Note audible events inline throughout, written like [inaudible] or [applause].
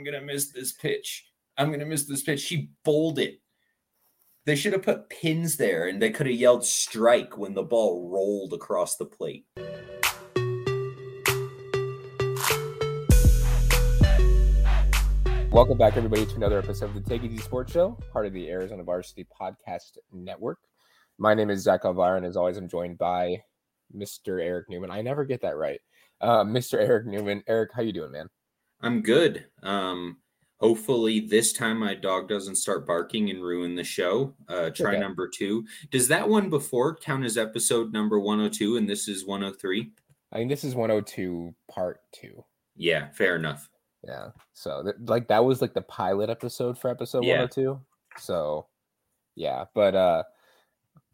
I'm gonna miss this pitch. I'm gonna miss this pitch. She bowled it. They should have put pins there and they could have yelled strike when the ball rolled across the plate. Welcome back, everybody, to another episode of the Take Easy Sports Show, part of the Arizona Varsity Podcast Network. My name is Zach Alvira, and as always, I'm joined by Mr. Eric Newman. I never get that right. Uh, Mr. Eric Newman. Eric, how you doing, man? I'm good. Um, hopefully this time my dog doesn't start barking and ruin the show. Uh, try okay. number two. Does that one before count as episode number 102 and this is 103? I think this is 102 part two. Yeah, fair enough. Yeah. So th- like that was like the pilot episode for episode yeah. 102. So yeah, but uh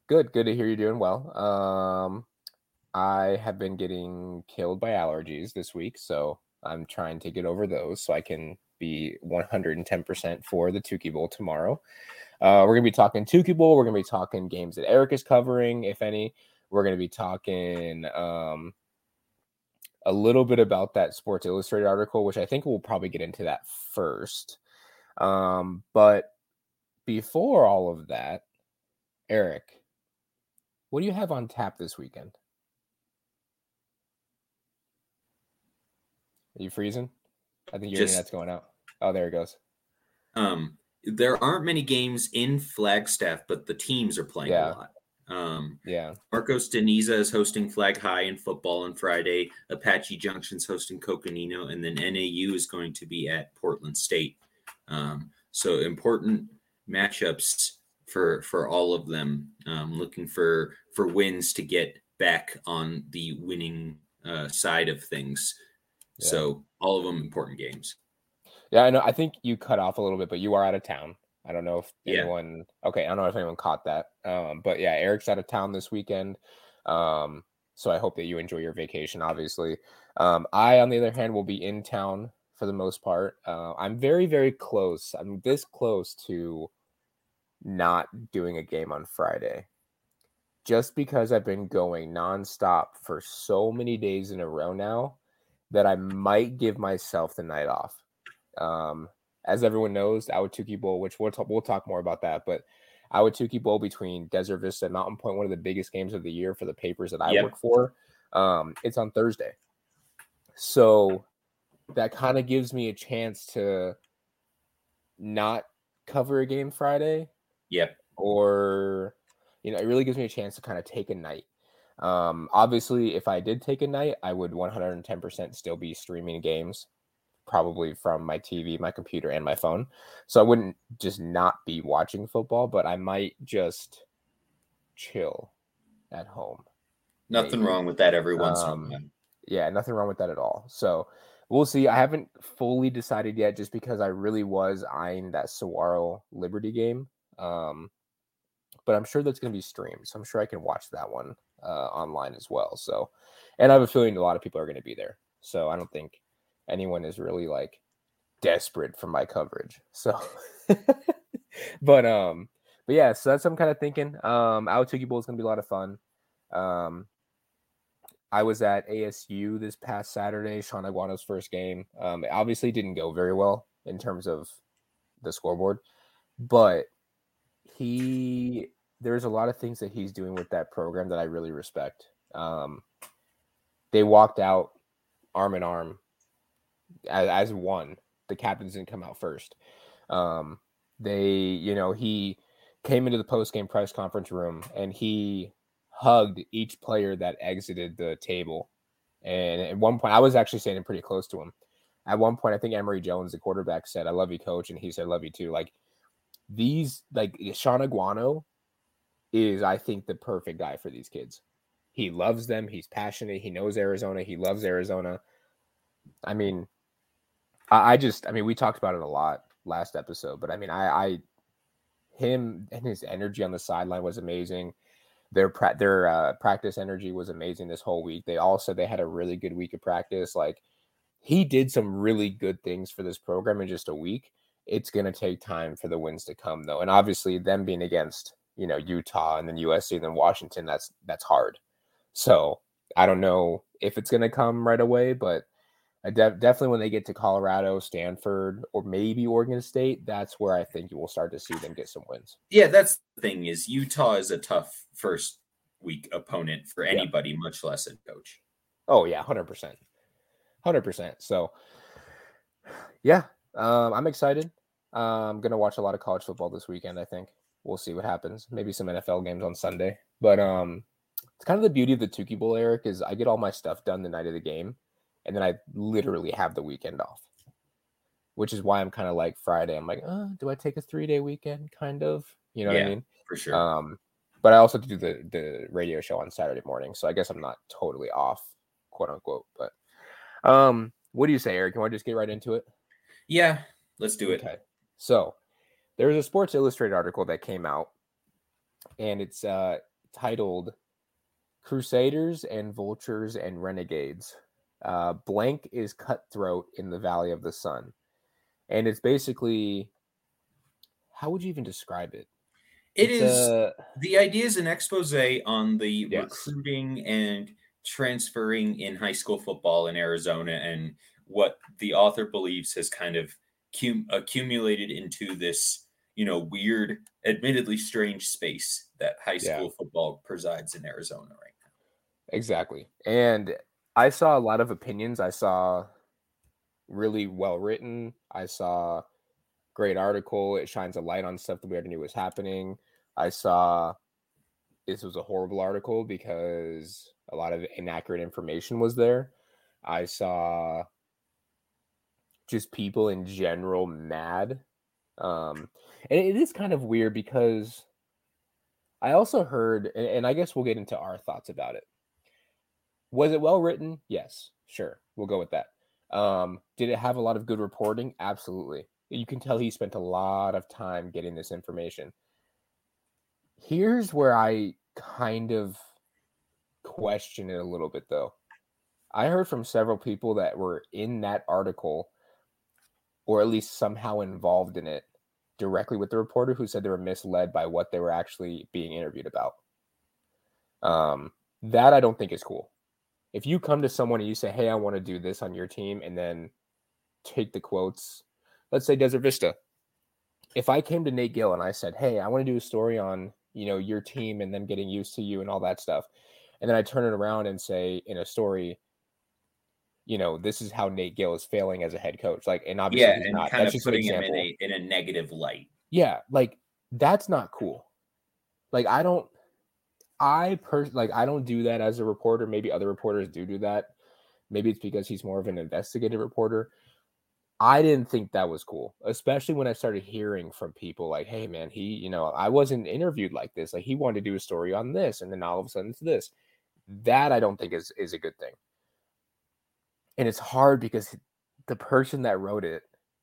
good, good to hear you're doing well. Um I have been getting killed by allergies this week, so I'm trying to get over those so I can be 110% for the Tukey Bowl tomorrow. Uh, we're going to be talking Tukey Bowl. We're going to be talking games that Eric is covering, if any. We're going to be talking um, a little bit about that Sports Illustrated article, which I think we'll probably get into that first. Um, but before all of that, Eric, what do you have on tap this weekend? Are you freezing? I think your Just, internet's going out. Oh, there it goes. Um, there aren't many games in Flagstaff, but the teams are playing yeah. a lot. Um, yeah. Marcos de Niza is hosting Flag High in football on Friday. Apache Junction's hosting Coconino, and then NAU is going to be at Portland State. Um, so important matchups for for all of them. Um, looking for for wins to get back on the winning uh, side of things. Yeah. So all of them important games. Yeah, I know. I think you cut off a little bit, but you are out of town. I don't know if yeah. anyone. Okay, I don't know if anyone caught that. Um, but yeah, Eric's out of town this weekend. Um, so I hope that you enjoy your vacation. Obviously, um, I, on the other hand, will be in town for the most part. Uh, I'm very, very close. I'm this close to not doing a game on Friday, just because I've been going nonstop for so many days in a row now that I might give myself the night off. Um, as everyone knows, Ahwatukee Bowl, which we'll talk, we'll talk more about that, but Ahwatukee Bowl between Desert Vista and Mountain Point, one of the biggest games of the year for the papers that I yep. work for. Um, it's on Thursday, so that kind of gives me a chance to not cover a game Friday. Yep. Or, you know, it really gives me a chance to kind of take a night. Um, obviously, if I did take a night, I would 110% still be streaming games probably from my TV, my computer, and my phone. So I wouldn't just not be watching football, but I might just chill at home. Nothing maybe. wrong with that every once um, in a while. Yeah, nothing wrong with that at all. So we'll see. I haven't fully decided yet just because I really was eyeing that Saguaro Liberty game. Um, but I'm sure that's going to be streamed. So I'm sure I can watch that one uh, online as well. So, and I have a feeling a lot of people are going to be there. So I don't think anyone is really like desperate for my coverage. So, [laughs] but um, but yeah, so that's what I'm kind of thinking. Um, Ahwatukee Bowl is gonna be a lot of fun. Um, I was at ASU this past Saturday, Shaun Aguano's first game. Um, it obviously didn't go very well in terms of the scoreboard, but he there's a lot of things that he's doing with that program that I really respect. Um, they walked out arm in arm as, as one. The captains didn't come out first. Um, they, you know, he came into the post game press conference room and he hugged each player that exited the table. And at one point, I was actually standing pretty close to him. At one point, I think Emory Jones, the quarterback, said, "I love you, coach," and he said, "Love you too." Like these, like Shaun Aguano is, I think, the perfect guy for these kids. He loves them. He's passionate. He knows Arizona. He loves Arizona. I mean, I, I just, I mean, we talked about it a lot last episode, but I mean, I, I him and his energy on the sideline was amazing. Their pra- their uh, practice energy was amazing this whole week. They all said they had a really good week of practice. Like he did some really good things for this program in just a week. It's to take time for the wins to come though, and obviously them being against you know Utah and then USC and then Washington, that's that's hard. So I don't know if it's going to come right away, but definitely when they get to Colorado, Stanford, or maybe Oregon State, that's where I think you will start to see them get some wins. Yeah, that's the thing is Utah is a tough first week opponent for anybody, yeah. much less a coach. Oh yeah, hundred percent, hundred percent. So, yeah, um, I'm excited. Uh, I'm gonna watch a lot of college football this weekend. I think we'll see what happens. Maybe some NFL games on Sunday. But um, it's kind of the beauty of the Tukey Bowl, Eric, is I get all my stuff done the night of the game, and then I literally have the weekend off. Which is why I'm kind of like Friday. I'm like, oh, do I take a three day weekend? Kind of, you know yeah, what I mean? For sure. Um, but I also do the the radio show on Saturday morning, so I guess I'm not totally off, quote unquote. But um, what do you say, Eric? Want to just get right into it? Yeah, let's do it. Okay. So there was a Sports Illustrated article that came out, and it's uh, titled "Crusaders and Vultures and Renegades." Uh, blank is cutthroat in the Valley of the Sun, and it's basically how would you even describe it? It it's is a, the idea is an expose on the yes. recruiting and transferring in high school football in Arizona and what the author believes has kind of cum- accumulated into this, you know, weird, admittedly strange space that high school yeah. football presides in Arizona right now. Exactly. And I saw a lot of opinions. I saw really well written. I saw great article. It shines a light on stuff that we already knew was happening. I saw this was a horrible article because a lot of inaccurate information was there. I saw just people in general mad. Um, and it is kind of weird because I also heard, and I guess we'll get into our thoughts about it. Was it well written? Yes, sure. We'll go with that. Um, did it have a lot of good reporting? Absolutely. You can tell he spent a lot of time getting this information. Here's where I kind of question it a little bit, though. I heard from several people that were in that article or at least somehow involved in it directly with the reporter who said they were misled by what they were actually being interviewed about. Um, that I don't think is cool. If you come to someone and you say, "Hey, I want to do this on your team," and then take the quotes, let's say Desert Vista. If I came to Nate Gill and I said, "Hey, I want to do a story on you know your team and them getting used to you and all that stuff," and then I turn it around and say in a story, you know, this is how Nate Gill is failing as a head coach. Like, and obviously, yeah, and not. kind that's of putting him in a in a negative light. Yeah, like that's not cool. Like, I don't, I per like I don't do that as a reporter. Maybe other reporters do do that. Maybe it's because he's more of an investigative reporter. I didn't think that was cool, especially when I started hearing from people like, "Hey, man, he, you know, I wasn't interviewed like this. Like, he wanted to do a story on this, and then all of a sudden it's this." That I don't think is is a good thing and it's hard because the person that wrote it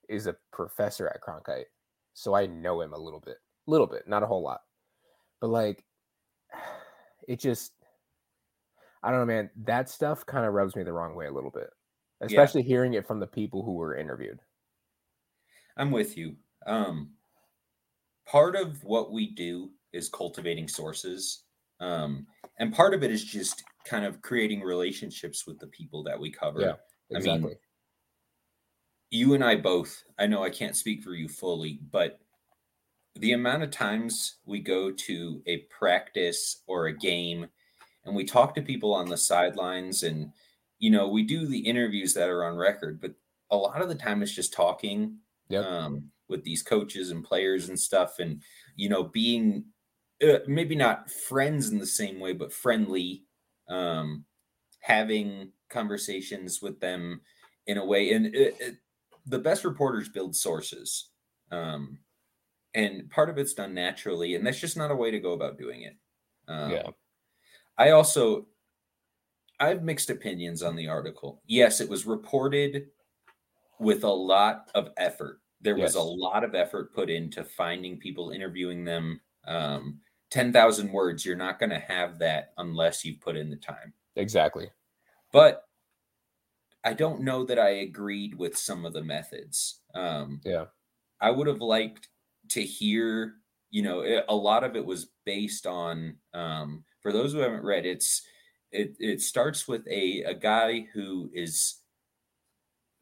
is a professor at Cronkite, so I know him a little bit, a little bit, not a whole lot, but like, [sighs] it just, I don't know, man. That stuff kind of rubs me the wrong way a little bit, especially yeah. hearing it from the people who were interviewed. I'm with you. Um, part of what we do is cultivating sources. Um, and part of it is just kind of creating relationships with the people that we cover. Yeah, exactly. I mean, you and I both, I know I can't speak for you fully, but the amount of times we go to a practice or a game and we talk to people on the sidelines and you know we do the interviews that are on record but a lot of the time it's just talking yep. um, with these coaches and players and stuff and you know being uh, maybe not friends in the same way, but friendly, um, having conversations with them in a way. And it, it, the best reporters build sources. Um, and part of it's done naturally, and that's just not a way to go about doing it. Um, yeah. I also, I have mixed opinions on the article. Yes, it was reported with a lot of effort. There yes. was a lot of effort put into finding people, interviewing them, um, 10,000 words, you're not going to have that unless you put in the time. Exactly. But I don't know that I agreed with some of the methods. Um, yeah. I would have liked to hear, you know, it, a lot of it was based on, um, for those who haven't read, it's, it, it starts with a, a guy who is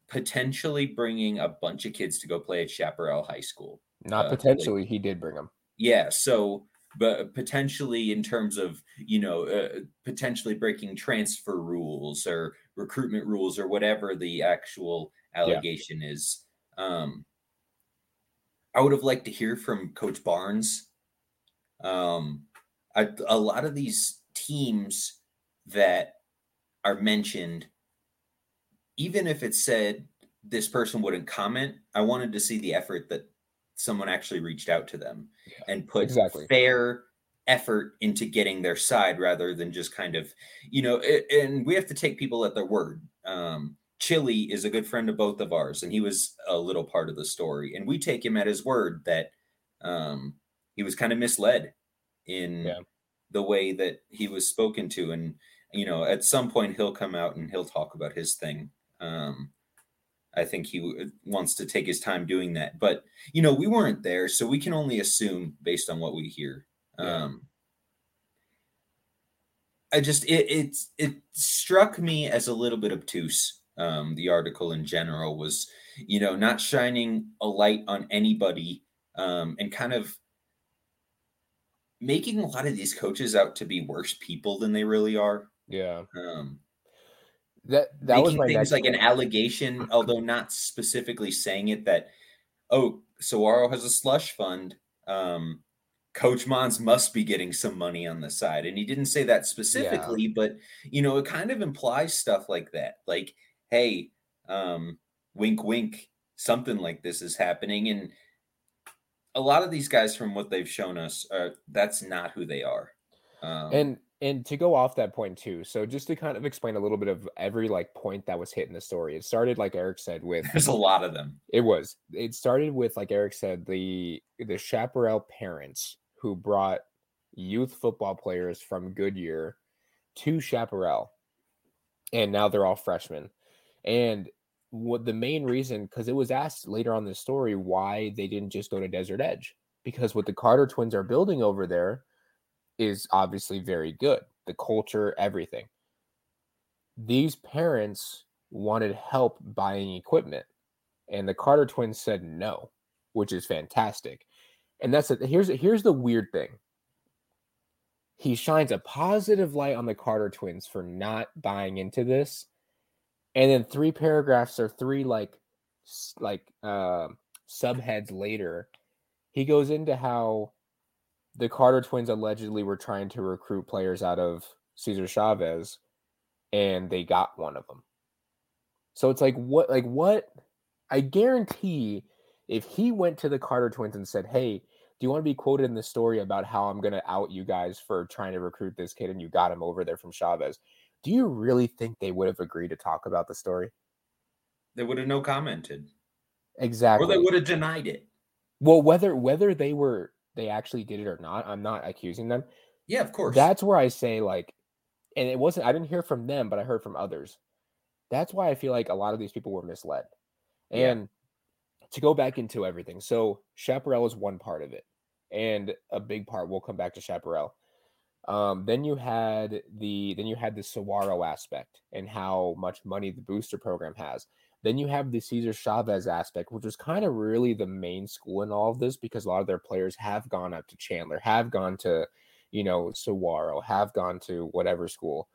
potentially bringing a bunch of kids to go play at Chaparral High School. Not uh, potentially, like, he did bring them. Yeah, so but potentially in terms of you know uh, potentially breaking transfer rules or recruitment rules or whatever the actual allegation yeah. is. Um, I would have liked to hear from Coach Barnes. Um, I, a lot of these teams that are mentioned, even if it said this person wouldn't comment, I wanted to see the effort that someone actually reached out to them yeah, and put exactly. fair effort into getting their side rather than just kind of, you know, and we have to take people at their word. Um, Chili is a good friend of both of ours, and he was a little part of the story. And we take him at his word that um, he was kind of misled in yeah. the way that he was spoken to. And, you know, at some point he'll come out and he'll talk about his thing. Um, I think he wants to take his time doing that. But, you know, we weren't there, so we can only assume based on what we hear. Yeah. Um, I just it it it struck me as a little bit obtuse um, the article in general was, you know, not shining a light on anybody um, and kind of making a lot of these coaches out to be worse people than they really are. Yeah. Um, that that was things like point. an allegation, although not specifically saying it that, oh, Saguaro has a slush fund. Um, Coach Mohns must be getting some money on the side. And he didn't say that specifically, yeah. but you know, it kind of implies stuff like that. Like hey, um, wink, wink, something like this is happening. And a lot of these guys, from what they've shown us, are that's not who they are. Um, and and to go off that point too, so just to kind of explain a little bit of every like point that was hit in the story. It started like Eric said with there's a lot of them. It was. It started with like Eric said the the Chaparral parents who brought youth football players from Goodyear to Chaparral, and now they're all freshmen. And what the main reason, because it was asked later on the story why they didn't just go to Desert Edge, because what the Carter twins are building over there is obviously very good. The culture, everything. These parents wanted help buying equipment, and the Carter twins said no, which is fantastic. And that's it. Here's here's the weird thing. He shines a positive light on the Carter twins for not buying into this and then three paragraphs or three like like uh, subheads later he goes into how the carter twins allegedly were trying to recruit players out of cesar chavez and they got one of them so it's like what like what i guarantee if he went to the carter twins and said hey do you want to be quoted in the story about how i'm going to out you guys for trying to recruit this kid and you got him over there from chavez do you really think they would have agreed to talk about the story? They would have no commented. Exactly. Or they would have denied it. Well, whether whether they were they actually did it or not, I'm not accusing them. Yeah, of course. That's where I say like and it wasn't I didn't hear from them, but I heard from others. That's why I feel like a lot of these people were misled. And yeah. to go back into everything. So Chaparral is one part of it. And a big part, we'll come back to Chaparral. Um, then you had the then you had the Saguaro aspect and how much money the booster program has. Then you have the Cesar Chavez aspect, which is kind of really the main school in all of this because a lot of their players have gone up to Chandler, have gone to, you know, Saguaro, have gone to whatever school.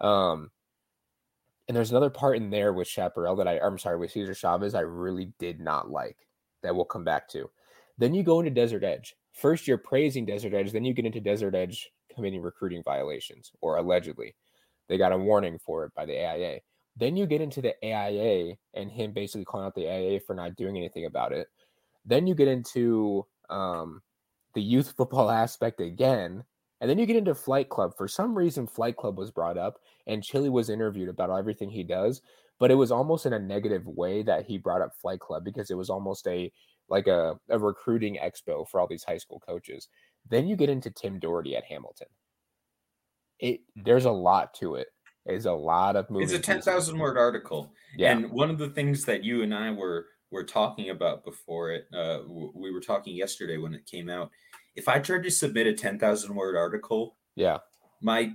Um, and there's another part in there with Chaparral that I, I'm sorry, with Cesar Chavez, I really did not like that we'll come back to. Then you go into Desert Edge. First, you're praising Desert Edge, then you get into Desert Edge committing recruiting violations, or allegedly. They got a warning for it by the AIA. Then you get into the AIA and him basically calling out the AIA for not doing anything about it. Then you get into um, the youth [laughs] football aspect again. And then you get into Flight Club. For some reason, Flight Club was brought up and Chili was interviewed about everything he does, but it was almost in a negative way that he brought up Flight Club because it was almost a like a, a recruiting expo for all these high school coaches. Then you get into Tim Doherty at Hamilton. It there's a lot to it. It's a lot of moving. It's a ten thousand word article. Yeah. And one of the things that you and I were were talking about before it, uh, we were talking yesterday when it came out. If I tried to submit a ten thousand word article, yeah, my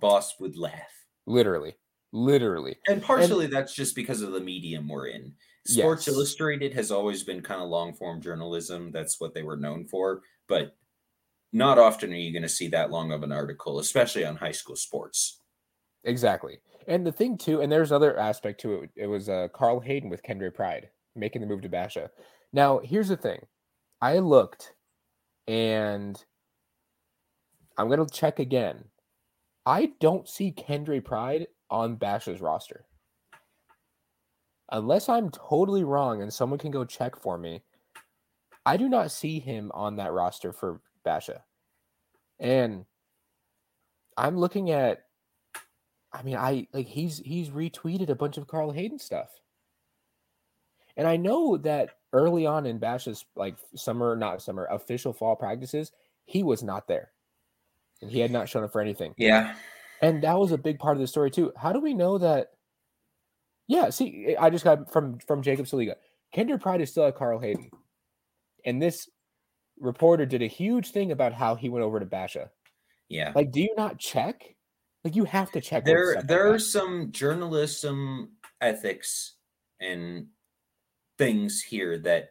boss would laugh. Literally. literally. And partially and, that's just because of the medium we're in. Sports yes. Illustrated has always been kind of long form journalism. That's what they were known for. But not often are you going to see that long of an article, especially on high school sports. Exactly. And the thing too, and there's another aspect to it. It was uh, Carl Hayden with Kendra Pride making the move to Basha. Now, here's the thing. I looked and I'm going to check again. I don't see Kendra Pride on Basha's roster. Unless I'm totally wrong and someone can go check for me, I do not see him on that roster for Basha. And I'm looking at I mean, I like he's he's retweeted a bunch of Carl Hayden stuff. And I know that early on in Bash's like summer, not summer, official fall practices, he was not there. And he had not shown up for anything. Yeah. And that was a big part of the story too. How do we know that? Yeah, see, I just got from from Jacob Saliga. Kendra Pride is still at Carl Hayden. And this reporter did a huge thing about how he went over to Basha. Yeah. Like, do you not check? Like you have to check. There, there like are some journalism ethics and things here that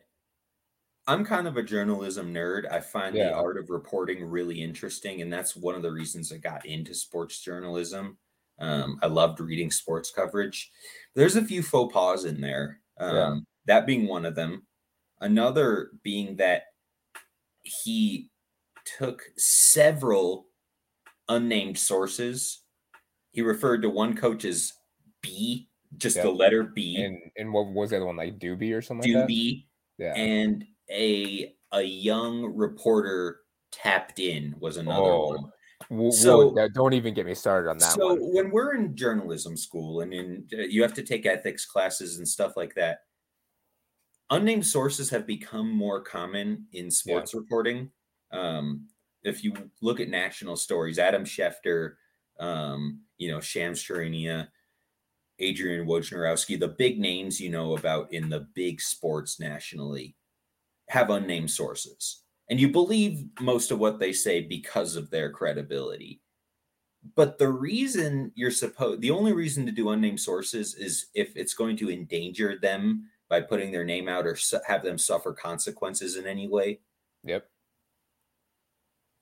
I'm kind of a journalism nerd. I find yeah. the art of reporting really interesting, and that's one of the reasons I got into sports journalism. Um, I loved reading sports coverage. There's a few faux pas in there. Um, yeah. That being one of them. Another being that he took several unnamed sources. He referred to one coach as B, just yep. the letter B. And and what was the other one like Doobie or something? Doobie. Like yeah. And a a young reporter tapped in was another oh. one. so don't even get me started on that. So one. when we're in journalism school and in uh, you have to take ethics classes and stuff like that, unnamed sources have become more common in sports yeah. reporting. Um, if you look at national stories, Adam Schefter, um, you know, Shams Charania, Adrian Wojnarowski, the big names you know about in the big sports nationally have unnamed sources. And you believe most of what they say because of their credibility. But the reason you're supposed, the only reason to do unnamed sources is if it's going to endanger them by putting their name out or su- have them suffer consequences in any way. Yep.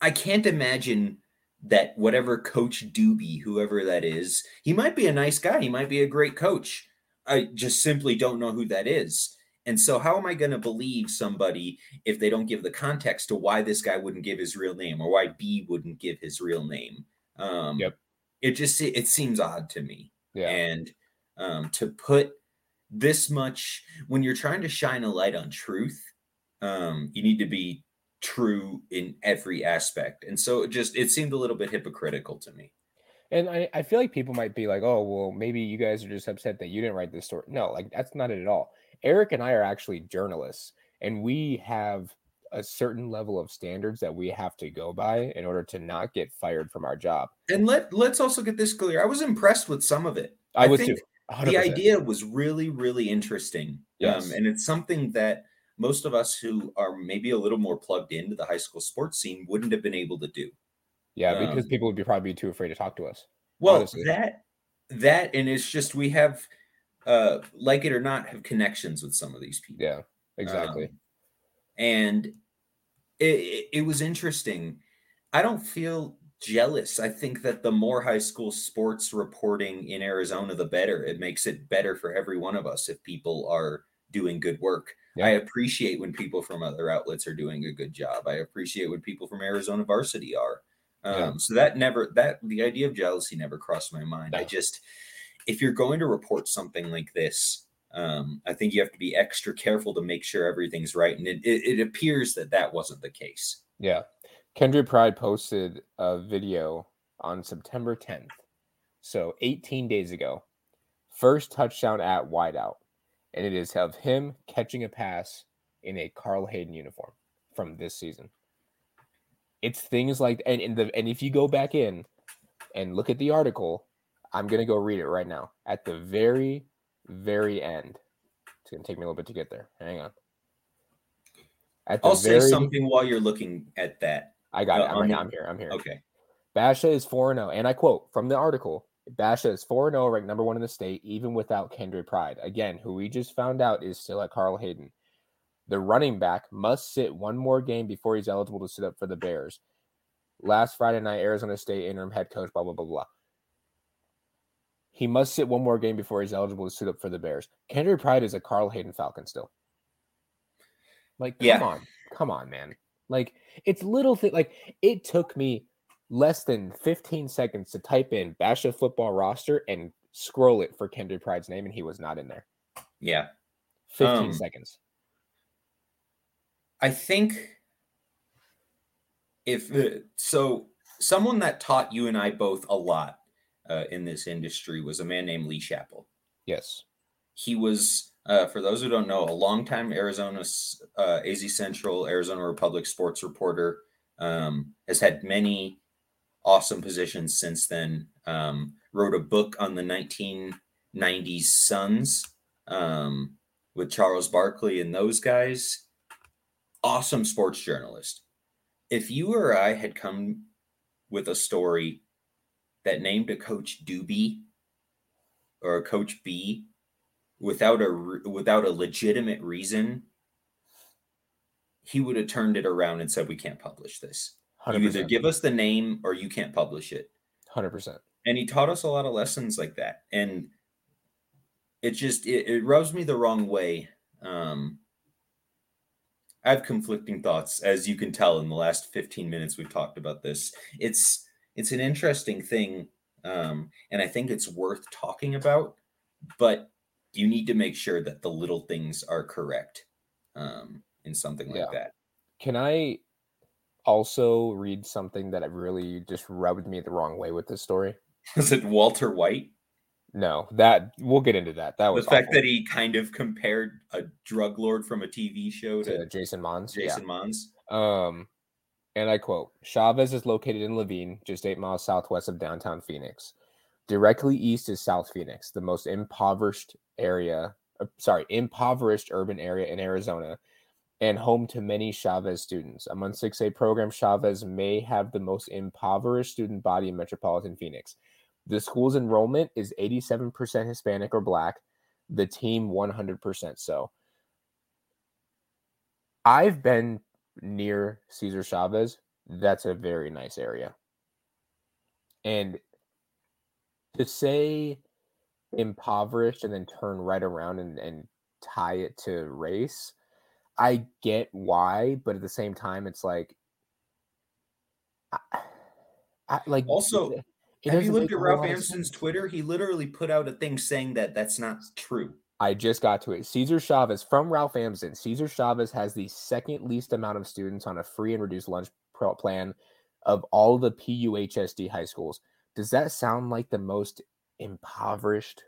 I can't imagine that whatever coach Doobie, whoever that is, he might be a nice guy. He might be a great coach. I just simply don't know who that is. And so, how am I going to believe somebody if they don't give the context to why this guy wouldn't give his real name or why B wouldn't give his real name? Um, yep. It just it seems odd to me. Yeah. And um, to put this much when you're trying to shine a light on truth, um, you need to be true in every aspect. And so it just it seemed a little bit hypocritical to me. And I, I feel like people might be like, oh, well, maybe you guys are just upset that you didn't write this story. No, like that's not it at all. Eric and I are actually journalists, and we have a certain level of standards that we have to go by in order to not get fired from our job. And let let's also get this clear. I was impressed with some of it. I, I was too. 100%. The idea was really, really interesting. Yes. Um, and it's something that most of us who are maybe a little more plugged into the high school sports scene wouldn't have been able to do. Yeah, because um, people would be probably too afraid to talk to us. Well, honestly. that that and it's just we have uh like it or not have connections with some of these people. Yeah, exactly. Um, and it, it was interesting. I don't feel jealous. I think that the more high school sports reporting in Arizona, the better. It makes it better for every one of us if people are doing good work. Yeah. I appreciate when people from other outlets are doing a good job. I appreciate when people from Arizona varsity are. Um, yeah. So that never that the idea of jealousy never crossed my mind. I just if you're going to report something like this, um, I think you have to be extra careful to make sure everything's right. And it, it, it appears that that wasn't the case. Yeah. Kendra Pride posted a video on September 10th. So 18 days ago. First touchdown at wideout and it is of him catching a pass in a Carl Hayden uniform from this season. It's things like and in the and if you go back in and look at the article, I'm gonna go read it right now. At the very, very end. It's gonna take me a little bit to get there. Hang on. I'll very, say something while you're looking at that. I got uh, it. I'm, I'm, here. I'm here. Okay. Basha is 4 0. And I quote from the article Basha is 4 0, ranked number one in the state, even without Kendra Pride. Again, who we just found out is still at Carl Hayden. The running back must sit one more game before he's eligible to sit up for the Bears. Last Friday night, Arizona State interim head coach, blah, blah, blah, blah. He must sit one more game before he's eligible to suit up for the Bears. Kendra Pride is a Carl Hayden Falcon still. Like, come Yeah. on. Come on, man. Like, it's little thing. Like, it took me less than 15 seconds to type in Basha football roster and scroll it for Kendra Pride's name, and he was not in there. Yeah. 15 Um, seconds. I think if uh, so, someone that taught you and I both a lot uh, in this industry was a man named Lee Chappell. Yes. He was, uh, for those who don't know, a longtime Arizona uh, AZ Central, Arizona Republic sports reporter. Um, has had many awesome positions since then. Um, wrote a book on the 1990s Suns um, with Charles Barkley and those guys. Awesome sports journalist. If you or I had come with a story that named a coach Doobie or a coach B without a without a legitimate reason, he would have turned it around and said, "We can't publish this. You 100%. either give us the name or you can't publish it." 100%. and he taught us a lot of lessons like that and it just it, it rubs me the wrong way um i have conflicting thoughts as you can tell in the last 15 minutes we've talked about this it's it's an interesting thing um and i think it's worth talking about but you need to make sure that the little things are correct um in something like Yeah. that Can I also read something that really just rubbed me the wrong way with this story? [laughs] was it walter white No, that we'll get into that. That was the fact awful. that he kind of compared a drug lord from a tv show to to Jason Mohns. Jason Mohns. Um, and I quote: Chavez is located in Laveen, just eight miles southwest of downtown Phoenix. Directly east is South Phoenix, the most impoverished area. uh, sorry, impoverished urban area in Arizona, and home to many Chavez students. Among 6A program, Chavez may have the most impoverished student body in metropolitan Phoenix. The school's enrollment is 87% Hispanic or Black, the team 100% so. I've been near Cesar Chavez. That's a very nice area. And to say impoverished and then turn right around and, and tie it to race, I get why, but at the same time, it's like, I, I, like Also, it Have you looked at Ralph Amsden's. Twitter? He literally put out a thing saying that that's not true. I just got to it. Cesar Chavez from Ralph Amsden. Cesar Chavez has the second least amount of students on a free and reduced lunch pro- plan of all the PUHSD high schools. Does that sound like the most impoverished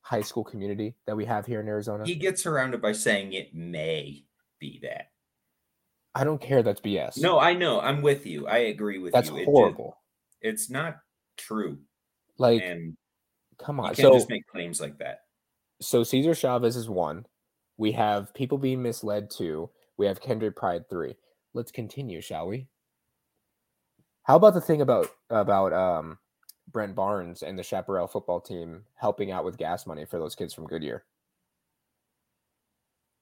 high school community that we have here in Arizona? He gets around it by saying it may be that. I don't care. That's BS. No, I know. I'm with you. I agree with that's you. It ju- horrible. it's not true. like, and come you on. can't So, just make claims like that. so Cesar Chavez is one. We have people being misled two. We have Kendrick Pride three. Let's continue, shall we? How about the thing about about um Brent Barnes and the Chaparral football team helping out with gas money for those kids from Goodyear?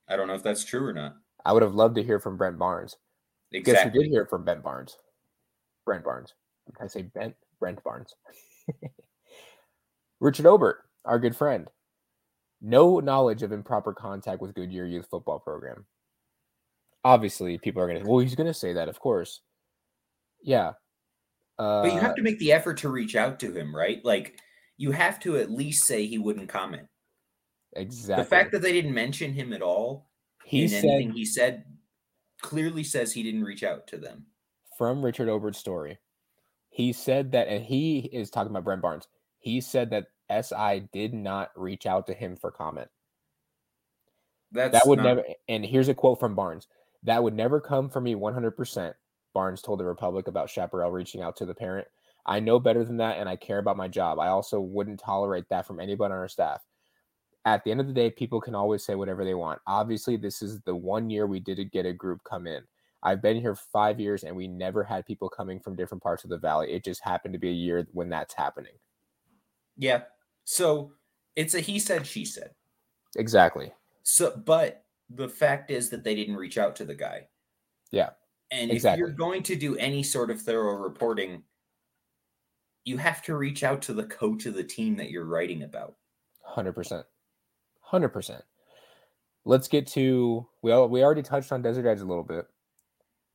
I don't know if that's true or not. I would have loved to hear from Brent Barnes. Guess we did hear from Brent Barnes. Brent Barnes. I say Brent? Brent Barnes. [laughs] Richard Obert, our good friend. No knowledge of improper contact with Goodyear Youth Football Program. Obviously, people are going to, well, he's going to say that, of course. Yeah. Uh, But you have to make the effort to reach out to him, right? Like you have to at least say he wouldn't comment. exactly. The fact that they didn't mention him at all he in said anything he said clearly says he didn't reach out to them. from Richard Obert's story, he said that, and he is talking about Brent Barnes. He said that SI did not reach out to him for comment. That's that would not- never and here's a quote from barnes that would never come from me 100% barnes told the republic about chaparral reaching out to the parent i know better than that and i care about my job i also wouldn't tolerate that from anybody on our staff at the end of the day people can always say whatever they want obviously this is the one year we did get a group come in i've been here five years and we never had people coming from different parts of the valley it just happened to be a year when that's happening Yeah. So it's a he said, she said. Exactly. So, but the fact is that they didn't reach out to the guy. Yeah. And exactly. if you're going to do any sort of thorough reporting, you have to reach out to the coach of the team that you're writing about. 100%. 100%. Let's get to we all, we already touched on Desert Edge a little bit.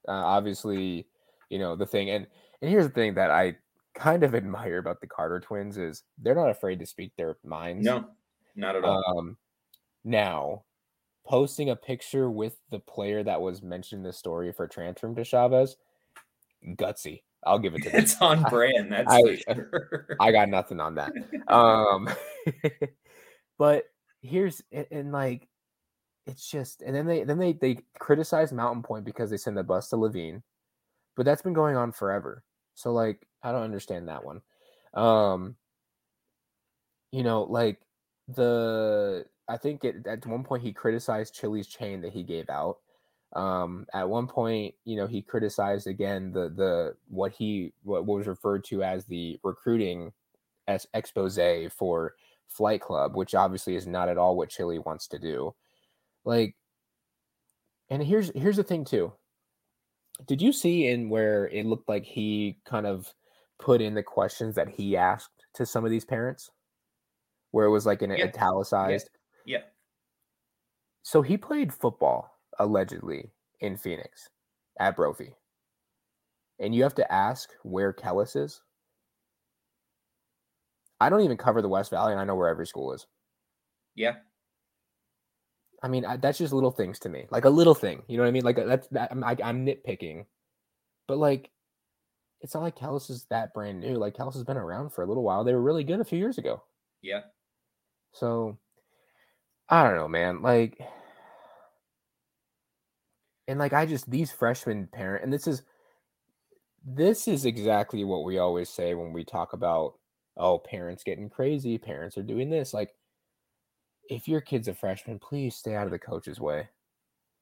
Uh, obviously, you know, the thing and and here's the thing that I kind of admire about the Carter twins is they're not afraid to speak their minds. No, not at all. Um, now, posting a picture with the player that was mentioned in the story for transferring to Chavez, gutsy. I'll give it to them. it's on brand. That's I, sure. I got nothing on that. Um, [laughs] but here's and, like it's just and then they then they they criticize Mountain Point because they send the bus to Laveen, but that's been going on forever. So like I don't understand that one. Um, you know, like the I think it, at one point he criticized Chili's chain that he gave out. Um, at one point, you know, he criticized again the the what he what was referred to as the recruiting as expose for Flight Club, which obviously is not at all what Chili wants to do. Like, and here's here's the thing too. Did you see in where it looked like he kind of put in the questions that he asked to some of these parents, where it was like in Yeah. italicized? yeah. So he played football allegedly in Phoenix at Brophy. And you have to ask where Kellis is. I don't even cover the West Valley and I know where every school is. Yeah. I mean, I, that's just little things to me. Like a little thing. You know what I mean? Like uh, that's that I'm, I, I'm nitpicking. But like it's not like Kellis is that brand new. Like Kellis has been around for a little while. They were really good a few years ago. Yeah. So I don't know, man. Like, and like I just these freshmen parent, and this is this is exactly what we always say when we talk about oh parents getting crazy, parents are doing this. Like, if your kid's a freshman, please stay out of the coach's way.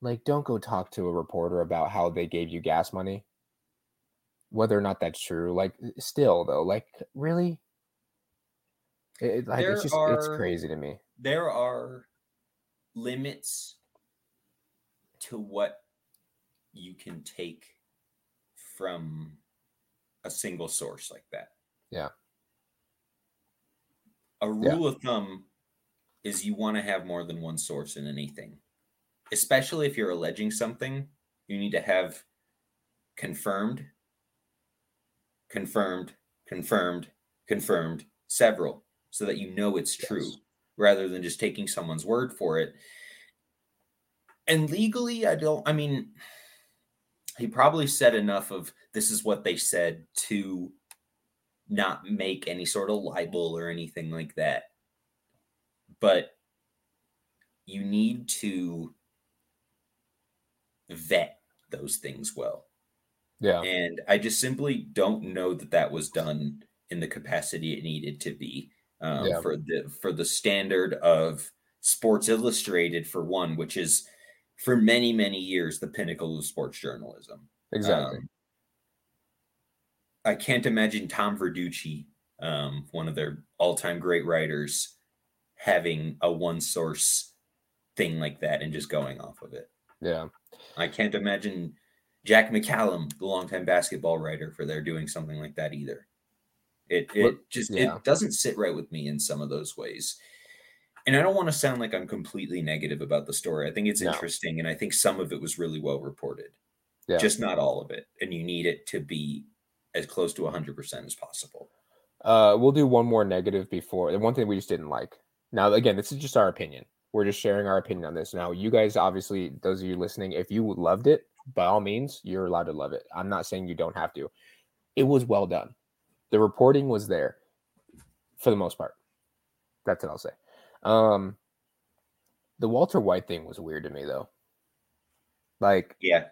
Like, don't go talk to a reporter about how they gave you gas money, whether or not that's true. Like, uh, still though, like really, it, like it's just it's crazy to me. There are limits to what you can take from a single source like that. Yeah. A Yeah. rule of thumb is you want to have more than one source in anything, especially if you're alleging something. You need to have confirmed, confirmed, confirmed, confirmed, several, so that you know it's true Yes. rather than just taking someone's word for it. And legally, I don't, I mean, he probably said enough of this is what they said to not make any sort of libel or anything like that. But you need to vet those things well. Yeah. And I just simply don't know that that was done in the capacity it needed to be um, Yeah. for the for the standard of Sports Illustrated for one, which is for many many years the pinnacle of sports journalism. Exactly. Um, I can't imagine Tom Verducci, um, one of their all-time great writers, having a one source thing like that and just going off of it. yeah. I can't imagine Jack McCallum, the longtime basketball writer, for there doing something like that either. It it just yeah. it doesn't sit right with me in some of those ways. And I don't want to sound like I'm completely negative about the story. I think it's No. interesting and I think some of it was really well reported. Yeah. Just not all of it. And you need it to be as close to 100% as possible. Uh, we'll do one more negative before the one thing we just didn't like. Now, again, this is just our opinion. We're just sharing our opinion on this. Now, you guys, obviously, those of you listening, if you loved it, by all means, you're allowed to love it. I'm not saying you don't have to. It was well done. The reporting was there for the most part. That's what I'll say. Um, the Walter White thing was weird to me, though. Like, Yeah.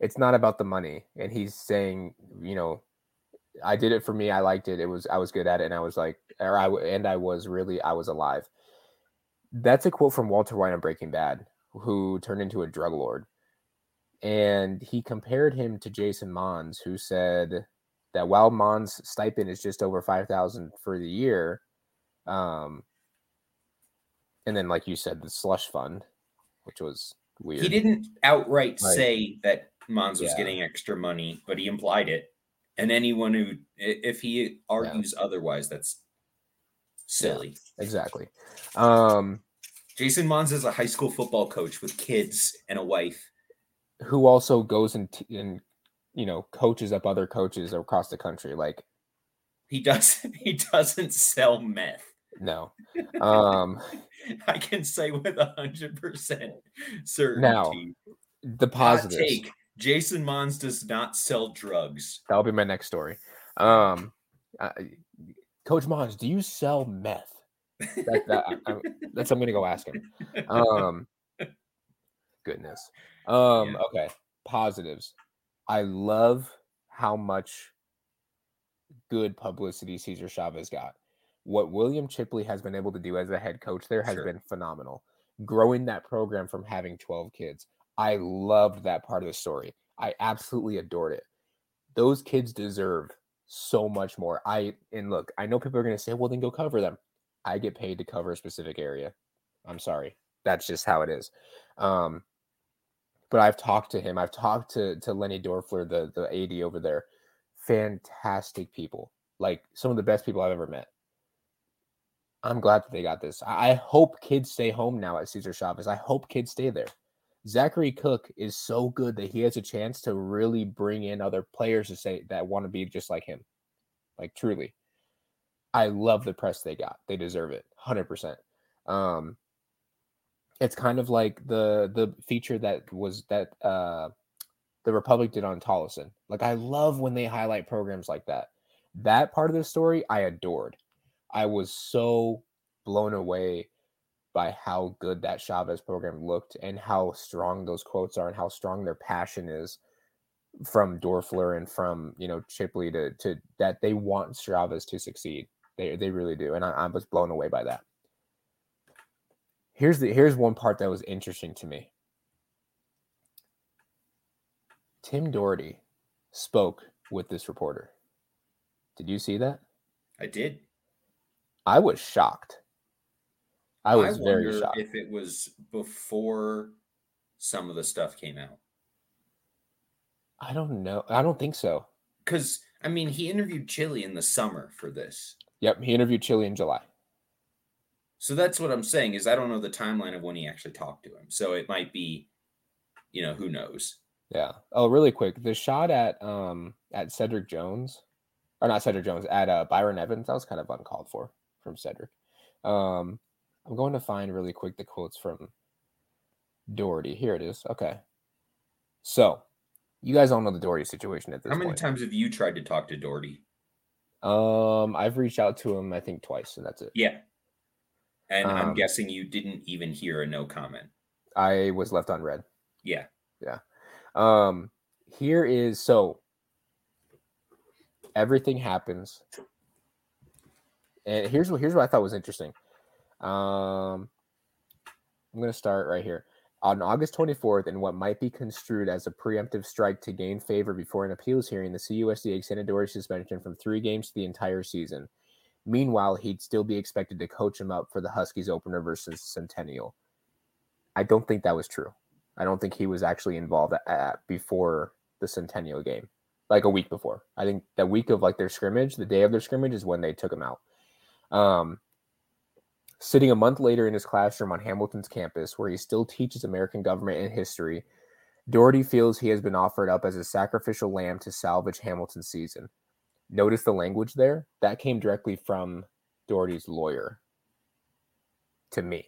It's not about the money and he's saying you know i did it for me i liked it it was i was good at it and i was like or i and i was really i was alive that's a quote from walter white on breaking bad who turned into a drug lord and he compared him to jason mohns who said that while mohns stipend is just over 5000 for the year Um, and then, like you said, the slush fund, which was weird. He didn't outright Right. say that Mohns was Yeah. getting extra money, but he implied it. And anyone who, if he argues otherwise, that's silly. exactly. Um, Jason Mohns is a high school football coach with kids and a wife. who also goes and, t- and you know coaches up other coaches across the country. Like, He does. [laughs] He doesn't sell meth. no. Um, [laughs] I can say with a hundred percent certainty. Now the Hot positives. take: Jason Mohns does not sell drugs. That'll be my next story. Um, I, Coach Mohns, do you sell meth? That, that, I, I, that's I'm gonna go ask him. Um, goodness. Um, Yeah. okay. Positives. I love how much good publicity Cesar Chavez got. What William Chipley has been able to do as a head coach there has Sure. been phenomenal. Growing that program from having 12 kids. I loved that part of the story. I absolutely adored it. Those kids deserve so much more. I and look, I know people are going to say, "Well, then go cover them." I get paid to cover a specific area. I'm sorry. That's just how it is. Um, but I've talked to him. I've talked to to Lenny Dorfler, the the AD over there. Fantastic people, like some of the best people I've ever met. I'm glad that they got this. I, hope kids stay home now at Cesar Chavez. I hope kids stay there. Zachary Cook is so good that he has a chance to really bring in other players to say that want to be just like him. Like truly. I love the press they got. They deserve it. 100%. Um it's kind of like the the feature that was that uh the Republic did on Tolleson. Like I love when they highlight programs like that. That part of the story I adored. I was so blown away by how good that Chavez program looked and how strong those quotes are and how strong their passion is from Dorfler and from you know Chipley to to that they want Chavez to succeed. They they really do, and I, I was blown away by that. Here's the here's one part that was interesting to me. Tim Doherty spoke with this reporter. Did you see that? I did. I was shocked. I was very wonder shocked. if it was before some of the stuff came out. I don't know. I don't think so. Because I mean, he interviewed Chili in the summer for this. Yep, he interviewed Chili in July. So that's what I'm saying is I don't know the timeline of when he actually talked to him. So it might be, you know, who knows. Yeah. Oh, really quick, the shot at um at Cedric Jones, or not Cedric Jones, at uh, Byron Evans, that was kind of uncalled for from Cedric. Um, I'm going to find really quick the quotes from Doherty. Here it is. Okay. So, you guys all know the Doherty situation at this point. How many point. times have you tried to talk to Doherty? Um, I've reached out to him, I think twice, and that's it. Yeah. And I'm Um, guessing you didn't even hear a no comment. I was left on unread. Yeah. Yeah. Um, here is so everything happens, and here's what here's what I thought was interesting. Um, I'm gonna start right here. On August 24th, in what might be construed as a preemptive strike to gain favor before an appeals hearing, the CUSD extended Doherty's suspension from three games to the entire season. Meanwhile, he'd still be expected to coach him up for the Huskies opener versus Centennial. I don't think that was true. I don't think he was actually involved at, at- before the Centennial game, like a week before. I think the week of like their scrimmage, the day of their scrimmage, is when they took him out. Um, sitting a month later in his classroom on Hamilton's campus, where he still teaches American government and history, Doherty feels he has been offered up as a sacrificial lamb to salvage Hamilton's season. Notice the language there? That came directly from Doherty's lawyer to me.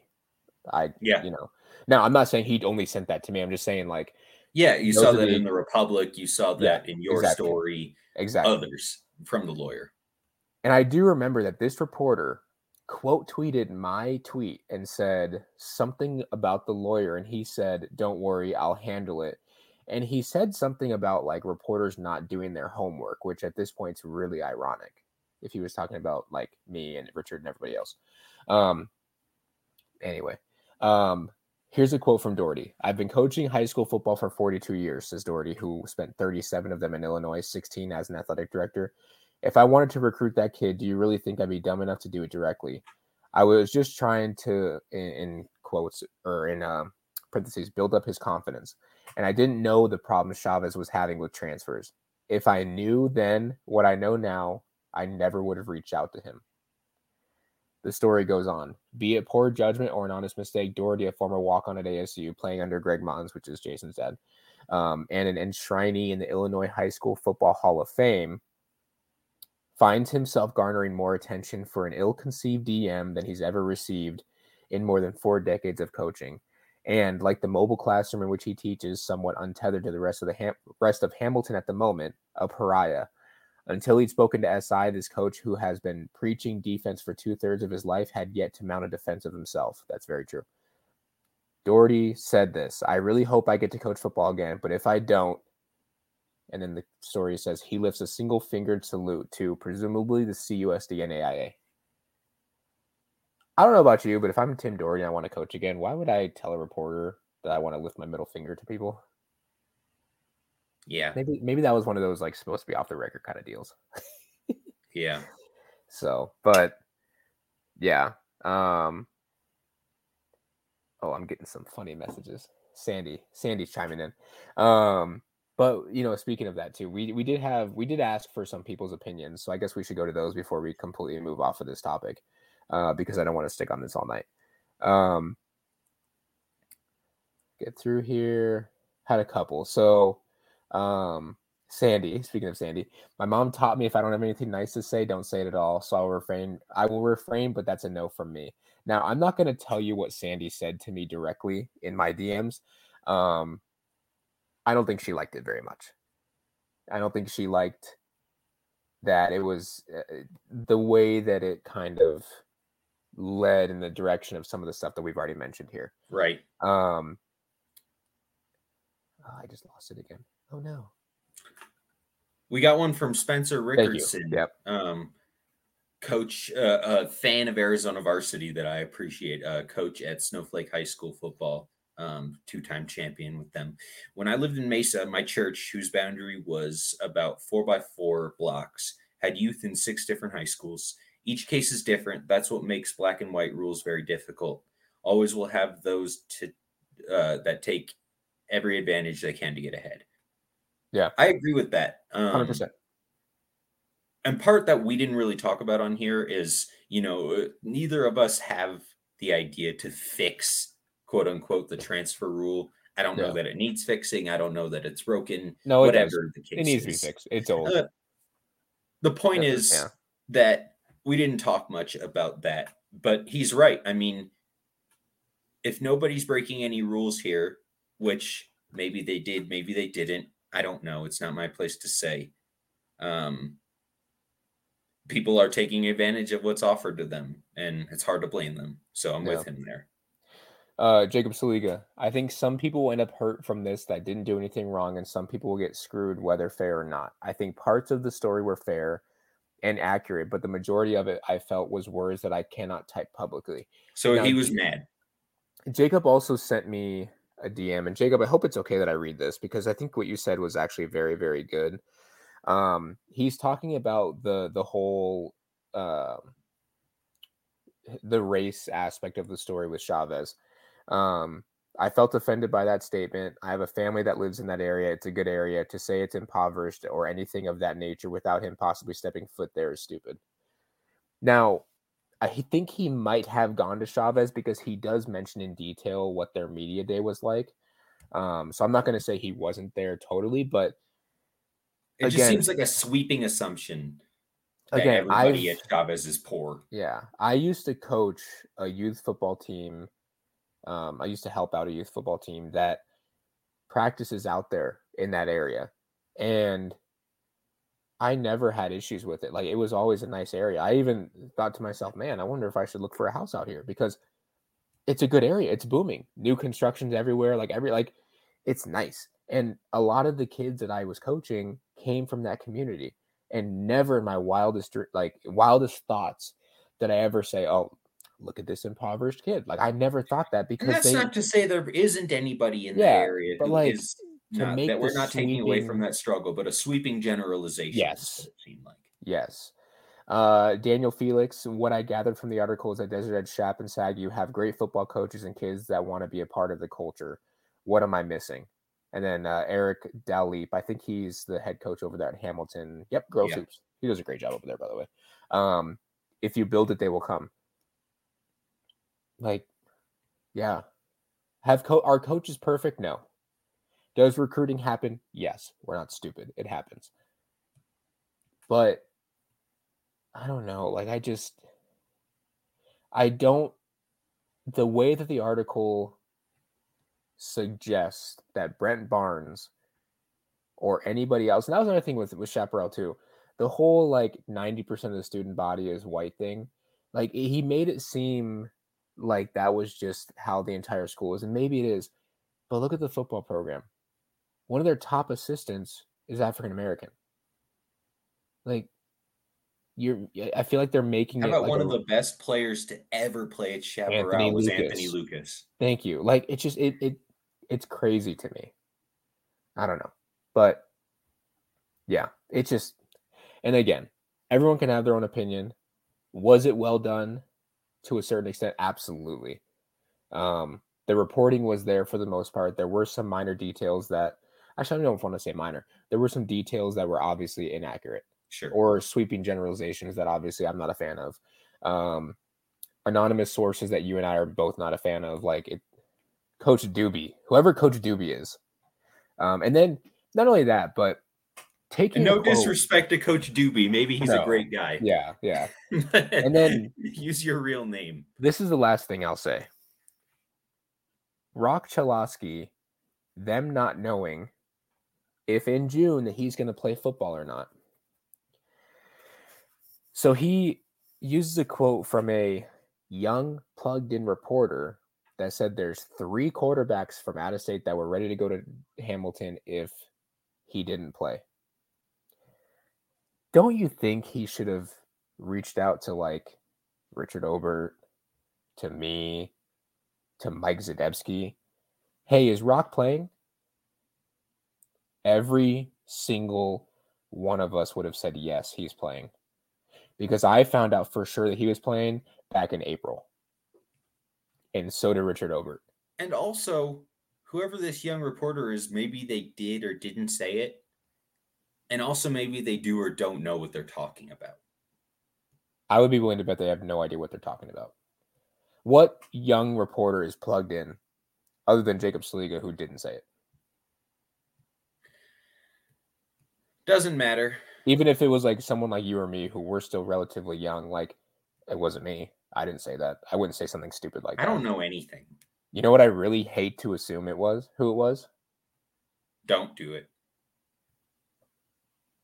I, Yeah. you know, now I'm not saying he only sent that to me. I'm just saying, like, Yeah. You saw that the- in the Republic. You saw Yeah, that in your exactly. story. exactly. Others from the lawyer. And I do remember that this reporter quote tweeted my tweet and said something about the lawyer. And he said, Don't worry, I'll handle it. And he said something about like reporters not doing their homework, which at this point is really ironic if he was talking about like me and Richard and everybody else. Um, anyway, um, here's a quote from Doherty I've been coaching high school football for 42 years, says Doherty, who spent 37 of them in Illinois, 16 as an athletic director. If I wanted to recruit that kid, do you really think I'd be dumb enough to do it directly? I was just trying to, in, in quotes or in um, parentheses, build up his confidence. And I didn't know the problem Chavez was having with transfers. If I knew then what I know now, I never would have reached out to him. The story goes on. Be it poor judgment or an honest mistake, Doherty, a former walk on at ASU, playing under Greg Mottens, which is Jason's dad, um, and an enshrinee in the Illinois High School Football Hall of Fame, finds himself garnering more attention for an ill conceived DM than he's ever received in more than four decades of coaching. And like the mobile classroom in which he teaches, somewhat untethered to the rest of the Ham- rest of Hamilton at the moment, a pariah. Until he'd spoken to SI, this coach who has been preaching defense for two thirds of his life had yet to mount a defense of himself. That's very true. Doherty said this I really hope I get to coach football again, but if I don't, and then the story says he lifts a single fingered salute to presumably the CUSD and AIA. I don't know about you, but if I'm Tim Doherty and I want to coach again, why would I tell a reporter that I want to lift my middle finger to people? Yeah. Maybe maybe that was one of those like supposed to be off the record kind of deals. yeah. [laughs] So, but yeah. Um Oh, I'm getting some funny messages. Sandy, Sandy's chiming in. Um but you know, speaking of that too, we we did have we did ask for some people's opinions, so I guess we should go to those before we completely move off of this topic, uh, because I don't want to stick on this all night. Um, get through here. Had a couple. So, um, Sandy. Speaking of Sandy, my mom taught me if I don't have anything nice to say, don't say it at all. So I'll refrain. I will refrain, but that's a no from me. Now I'm not going to tell you what Sandy said to me directly in my DMs. Um, I don't think she liked it very much. I don't think she liked that it was uh, the way that it kind of led in the direction of some of the stuff that we've already mentioned here. Right. Um oh, I just lost it again. Oh no. We got one from Spencer Rickardson. Yep. Um, coach, uh, a fan of Arizona varsity that I appreciate. Uh, coach at Snowflake High School football um, two time champion with them. When I lived in Mesa, my church, whose boundary was about four by four blocks, had youth in six different high schools. Each case is different. That's what makes black and white rules very difficult. Always will have those to uh, that take every advantage they can to get ahead. Yeah, I agree with that. Hundred um, percent. And part that we didn't really talk about on here is, you know, neither of us have the idea to fix quote unquote the transfer rule. I don't yeah. know that it needs fixing. I don't know that it's broken. No, whatever the case. It needs is. to be fixed. It's old. Uh, the point is yeah. that we didn't talk much about that, but he's right. I mean, if nobody's breaking any rules here, which maybe they did, maybe they didn't, I don't know. It's not my place to say. Um, people are taking advantage of what's offered to them, and it's hard to blame them. So I'm with him there uh, Jacob Saliga. I think some people will end up hurt from this that didn't do anything wrong, and some people will get screwed whether fair or not. I think parts of the story were fair and accurate, but the majority of it I felt was words that I cannot type publicly. So now, he was mad. Jacob also sent me a DM, and Jacob, I hope it's okay that I read this because I think what you said was actually very, very good. Um, he's talking about the the whole uh, the race aspect of the story with Chavez um, I felt offended by that statement. I have a family that lives in that area. It's a good area. To say it's impoverished or anything of that nature without him possibly stepping foot there is stupid. Now, I think he might have gone to Chavez because he does mention in detail what their media day was like. Um, so I'm not going to say he wasn't there totally, but it again, just seems like a sweeping assumption. again, everybody I've, at Chavez is poor. Yeah, I used to coach a youth football team um, I used to help out a youth football team that practices out there in that area. And I never had issues with it. Like it was always a nice area. I even thought to myself, man, I wonder if I should look for a house out here because it's a good area. It's booming. New constructions everywhere. Like every like it's nice. And a lot of the kids that I was coaching came from that community. And never in my wildest like wildest thoughts did I ever say, "Oh, look at this impoverished kid. Like I never thought that because and that's they, not to say there isn't anybody in yeah, the area but like, is not, that we're not sweeping, taking away from that struggle, but a sweeping generalization. Yes, it seemed like yes. Uh, Daniel Felix, what I gathered from the article is that Desert Edge, Shap, and SAG, you have great football coaches and kids that want to be a part of the culture. What am I missing? And then uh, Eric Dalleep, I think he's the head coach over there at Hamilton. Yep, Grove Yeah. Hoops. He does a great job over there, by the way. Um, if you build it, they will come. Like, yeah. Have co- our coaches perfect? No. Does recruiting happen? Yes. We're not stupid. It happens. But I don't know. Like, I just, I don't, the way that the article suggests that Brent Barnes or anybody else, and that was another thing with, with Chaparral too, the whole like 90% of the student body is white thing, like he made it seem like that was just how the entire school is. And maybe it is, but look at the football program. One of their top assistants is African American. Like, you're, I feel like they're making How it about like one a- of the best players to ever play at Chaparral Anthony was Lucas. Anthony Lucas. Thank you. Like it's just it it it's crazy to me. I don't know. But yeah, it's just and again, everyone can have their own opinion. Was it well done to a certain extent? Absolutely. Um the reporting was there for the most part. There were some minor details that actually I don't want to say minor. There were some details that were obviously inaccurate Sure. or sweeping generalizations that obviously I'm not a fan of. Um, anonymous sources that you and I are both not a fan of, like it, Coach Doobie, whoever Coach Doobie is. Um, and then not only that, but taking no disrespect to Coach Doobie. Maybe he's No. a great guy. Yeah, yeah. and [laughs] And then- use your real name. This is the last thing I'll say. Rock Chalosky, them not knowing if in June that he's going to play football or not. So he uses a quote from a young plugged in reporter that said there's three quarterbacks from out of state that were ready to go to Hamilton if he didn't play. Don't you think he should have reached out to like Richard Obert, to me, to Mike Zadebski? Hey, is Rock playing? Every single one of us would have said yes, he's playing. Because I found out for sure that he was playing back in April. And so did Richard Obert. And also, whoever this young reporter is, maybe they did or didn't say it. And also, maybe they do or don't know what they're talking about. I would be willing to bet they have no idea what they're talking about. What young reporter is plugged in other than Jacob Saliga who didn't say it? Doesn't matter. Even if it was like someone like you or me who were still relatively young, like it wasn't me. I didn't say that. I wouldn't say something stupid like I that. don't know anything. You know what I really hate to assume it was? Who it was? Don't do it.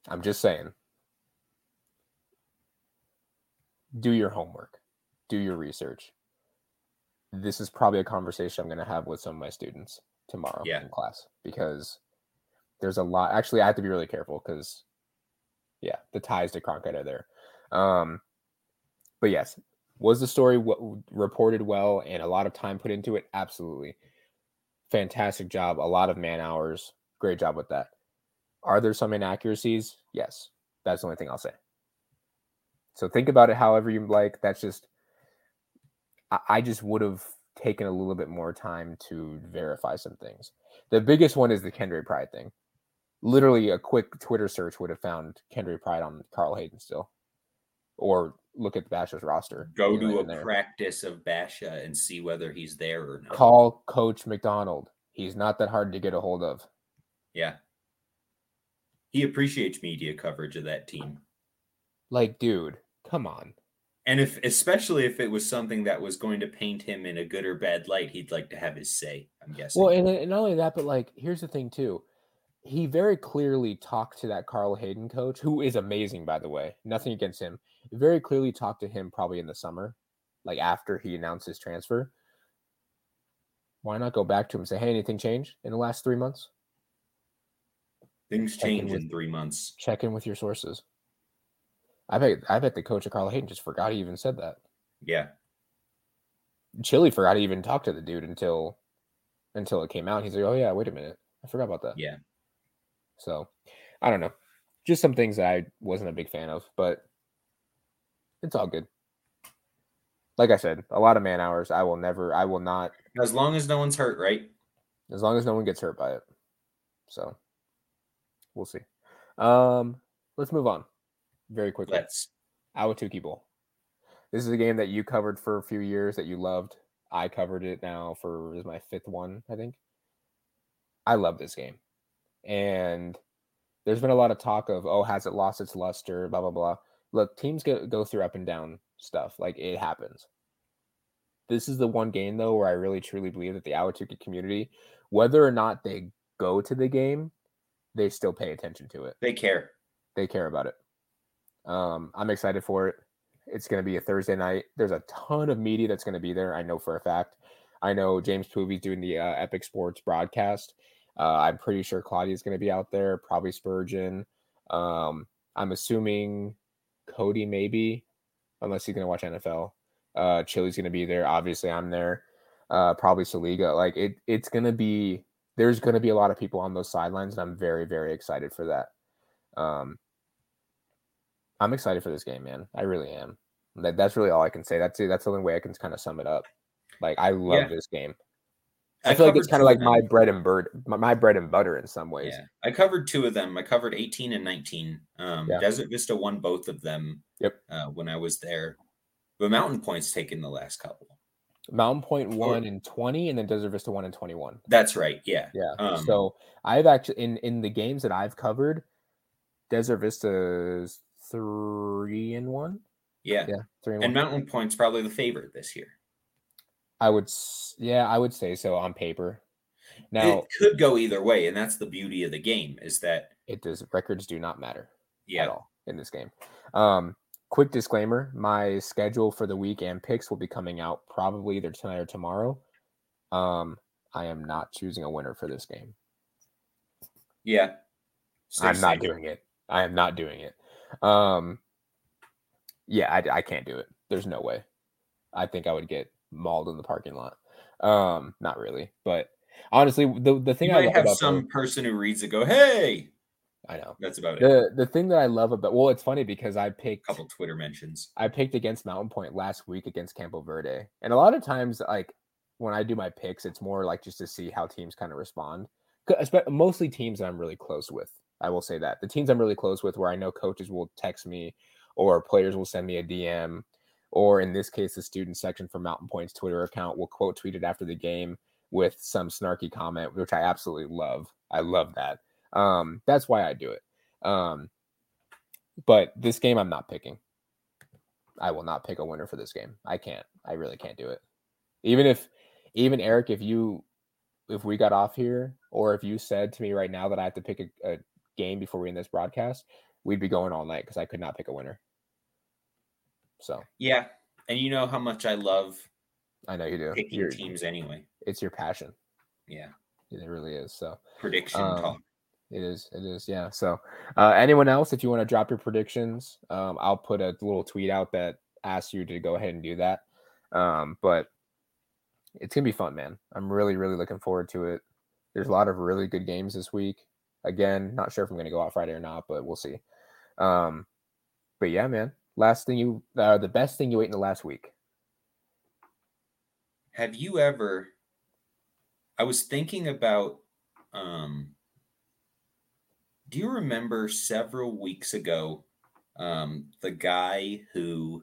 I'm just saying. Do your homework. Do your research. This is probably a conversation I'm going to have with some of my students tomorrow Yeah. in class because there's a lot. Actually, I have to be really careful because, yeah, the ties to Cronkite are there. Um, but yes, was the story w- reported well and a lot of time put into it? Absolutely. Fantastic job. A lot of man hours. Great job with that. Are there some inaccuracies? Yes. That's the only thing I'll say. So think about it however you like. That's just, I, I just would have taken a little bit more time to verify some things. The biggest one is the Kendra Pride thing. Literally, a quick Twitter search would have found Kendra Pride on Carl Hayden still, or look at Basha's roster. Go to a there. practice of Basha and see whether he's there or not. Call Coach McDonald. He's not that hard to get a hold of. Yeah. He appreciates media coverage of that team. Like, dude, come on. And if especially if it was something that was going to paint him in a good or bad light, he'd like to have his say, I'm guessing. Well, and, and not only that, but like, here's the thing too. He very clearly talked to that Carl Hayden coach, who is amazing, by the way. Nothing against him. Very clearly talked to him probably in the summer, like after he announced his transfer. Why not go back to him and say, "Hey, anything changed in the last three months?" Things change with- in three months. Check in with your sources. I bet. I bet the coach of Carl Hayden just forgot he even said that. Yeah. Chili forgot to even talk to the dude until until it came out. He's like, "Oh yeah, wait a minute, I forgot about that." Yeah. So, I don't know. Just some things that I wasn't a big fan of, but It's all good. Like I said, a lot of man hours. I will never. I will not. As long as no one's hurt, right? As long as no one gets hurt by it. So we'll see. Um, let's move on very quickly. Let's. Ahwatukee Bowl. This is a game that you covered for a few years that you loved. I covered it now for is my fifth one, I think. I love this game. And there's been a lot of talk of, oh, has it lost its luster? Blah, blah, blah. Look, teams go, go through up and down stuff. Like it happens. This is the one game, though, where I really truly believe that the Ahwatukee community, whether or not they go to the game, they still pay attention to it. They care. They care about it. Um, I'm excited for it. It's going to be a Thursday night. There's a ton of media that's going to be there. I know for a fact. I know James Poovey's doing the uh, Epic Sports broadcast. Uh, I'm pretty sure Claudia's going to be out there. Probably Spurgeon. Um, I'm assuming Cody maybe, unless he's going to watch NFL. Uh, Chili's going to be there. Obviously, I'm there. Uh, probably Saliga. Like it, it's going to be. There's going to be a lot of people on those sidelines, and I'm very, very excited for that. Um, I'm excited for this game, man. I really am. That, that's really all I can say. That's it. That's the only way I can kind of sum it up. Like I love yeah. this game. I, I feel like it's kind of like my bread and bird, my, my, bread and butter in some ways. Yeah, I covered two of them. I covered 18 and 19. Um, yeah. Desert Vista won both of them. Yep. Uh, when I was there, but Mountain Point's taken the last couple. Mountain won and 20, and then Desert Vista won and 21. That's right. Yeah. Yeah. Um, so I've actually in in the games that I've covered, Desert Vista's three and one. Yeah, yeah, three and, and Mountain Point's probably the favorite this year. I would, yeah, I would say so on paper. Now it could go either way, and that's the beauty of the game is that it does. Records do not matter yeah. at all in this game. Um, quick disclaimer: my schedule for the week and picks will be coming out probably either tonight or tomorrow. Um, I am not choosing a winner for this game. Yeah, I'm not doing it. I am not doing it. Um, yeah, I, I can't do it. There's no way. I think I would get mauled in the parking lot. Um, not really, but honestly, the the thing you I have some person who reads it go, "Hey." I know that's about the, it. The thing that I love about well, it's funny because I picked a couple Twitter mentions. I picked against Mountain Point last week against Campo Verde, and a lot of times, like when I do my picks, it's more like just to see how teams kind of respond. Mostly teams that I'm really close with. I will say that the teams I'm really close with, where I know coaches will text me or players will send me a DM, or in this case, the student section for Mountain Point's Twitter account will quote tweet it after the game with some snarky comment, which I absolutely love. I love that. Um, that's why I do it. Um, but this game, I'm not picking. I will not pick a winner for this game. I can't. I really can't do it. Even if, even Eric, if you, if we got off here, or if you said to me right now that I have to pick a, a game before we end this broadcast, we'd be going all night because I could not pick a winner. So yeah, and you know how much I love. I know you do. Picking Your, teams anyway. It's your passion. Yeah, it really is. So prediction um, talk. It is. It is. Yeah. So, uh, anyone else, if you want to drop your predictions, um, I'll put a little tweet out that asks you to go ahead and do that. Um, but it's gonna be fun, man. I'm really, really looking forward to it. There's a lot of really good games this week. Again, not sure if I'm to go out Friday or not, but we'll see. Um, but yeah, man. Last thing you, uh, the best thing you ate in the last week. Have you ever? I was thinking about. Um, do you remember several weeks ago, um, the guy who